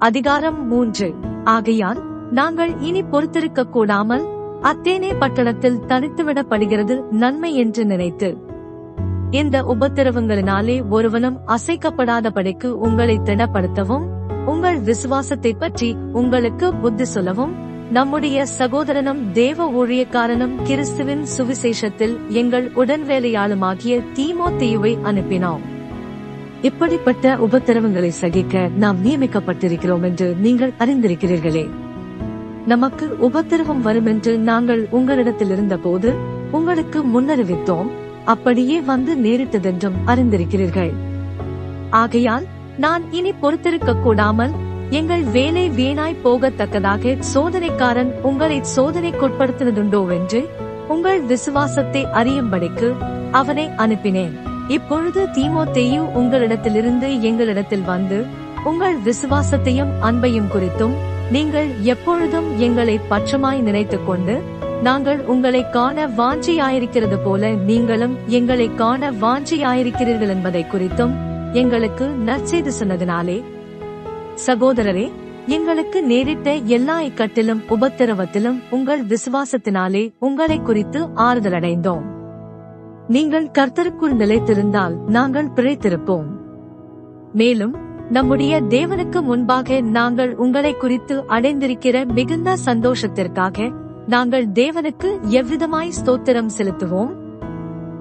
அதிகாரம் மூன்று. ஆகையால் நாங்கள் இனி பொறுத்திருக்க கூடாமல் அத்தேனே பட்டணத்தில் தனித்துவிடப்படுகிறது நன்மை என்று நினைத்து. இந்த உபத்திரவங்களினாலே ஒருவனும் அசைக்கப்படாதபடிக்கு உங்களை திடப்படுத்தவும் உங்கள் விசுவாசத்தை பற்றி உங்களுக்கு புத்தி சொல்லவும் நம்முடைய சகோதரனும் தேவ ஊழியக்காரனும் கிறிஸ்துவின் சுவிசேஷத்தில் எங்கள் உடன்வேலையாளுமாகிய தீவை அனுப்பினோம். இப்படிப்பட்ட உபத்திரவங்களை சகிக்க நாம் நியமிக்கப்பட்டிருக்கிறோம் என்று நீங்கள் அறிந்திருக்கிறீர்களே. நமக்கு உபத்திரவம் வரும் என்று நாங்கள் உங்களிடத்தில் இருந்தபோது உங்களுக்கு முன்னறிவித்தோம். அப்படியே வந்து நேரிட்டதென்றும் அறிந்திருக்கிறீர்கள். ஆகையால் நான் இனி பொறுத்திருக்க கூடாமல் எங்கள் வேலை வீணாய் போகத்தக்கதாக சோதனைக்காரன் உங்களை சோதனைக்குட்படுத்தினதுண்டோ என்று உங்கள் விசுவாசத்தை அறியும்படிக்கு அவனை அனுப்பினேன். இப்பொழுது தீமோத்தேயு உங்களிடத்திலிருந்து எங்களிடத்தில் வந்து உங்கள் விசுவாசத்தையும் அன்பையும் குறித்தும் நீங்கள் எப்பொழுதும் எங்களை பட்சமாய் நினைத்துக் கொண்டு நாங்கள் உங்களை காண வாஞ்சியாயிருக்கிறது போல நீங்களும் எங்களை காண வாஞ்சியாயிருக்கிறீர்கள் என்பதை குறித்தும் எங்களுக்கு நற்செய்து சொன்னதினாலே சகோதரரே எங்களுக்கு நேரிட்ட எல்லா இக்கட்டிலும் உபத்திரவத்திலும் உங்கள் விசுவாசத்தினாலே உங்களை குறித்து ஆறுதல் அடைந்தோம் நீங்கள் கர்த்தருக்குள் நிலைத்திருந்தால் நாங்கள் பிழைத்திருப்போம். மேலும் நம்முடைய தேவனுக்கு முன்பாக நாங்கள் உங்களை குறித்து அடைந்திருக்கிற மிகுந்த சந்தோஷத்திற்காக நாங்கள் தேவனுக்கு எவ்விதமாய் ஸ்தோத்திரம் செலுத்துவோம்?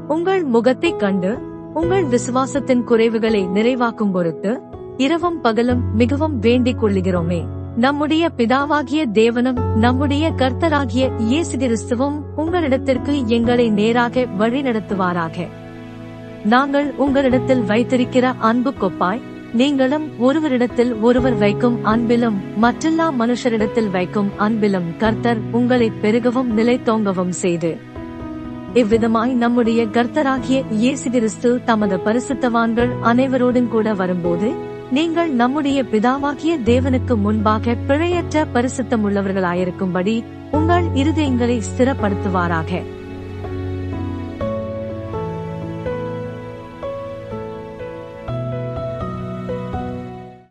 உங்கள் முகத்தைக் கண்டு உங்கள் விசுவாசத்தின் குறைவுகளை நிறைவாக்கும் பொருட்டு இரவும் பகலும் மிகவும் வேண்டிக் கொள்ளுகிறோமே. நம்முடைய பிதாவாகிய தேவனும் நம்முடைய கர்த்தராகிய இயேசு கிறிஸ்துவும் உங்களிடத்திற்கு எங்களை நேராக வழிநடத்துவாராக நாங்கள் உங்களிடத்தில் வைத்திருக்கிற அன்பு கொப்பாய் நீங்களும் ஒருவரிடத்தில் ஒருவர் வைக்கும் அன்பிலும் மற்றெல்லா மனுஷரிடத்தில் வைக்கும் அன்பிலும் கர்த்தர் உங்களை பெருகவும் நிலைத்தோங்கவும் செய்து. இவ்விதமாய் நம்முடைய கர்த்தராகிய இயேசு கிறிஸ்து தமது பரிசுத்தவான்கள் அனைவரோடும் கூட வரும்போது நீங்கள் நம்முடைய பிதாவாகிய தேவனுக்கு முன்பாக பிழையற்ற பரிசுத்தம் உள்ளவர்களாயிருக்கும்படி உங்கள் இருதயங்களை ஸ்திரப்படுத்துவாராக.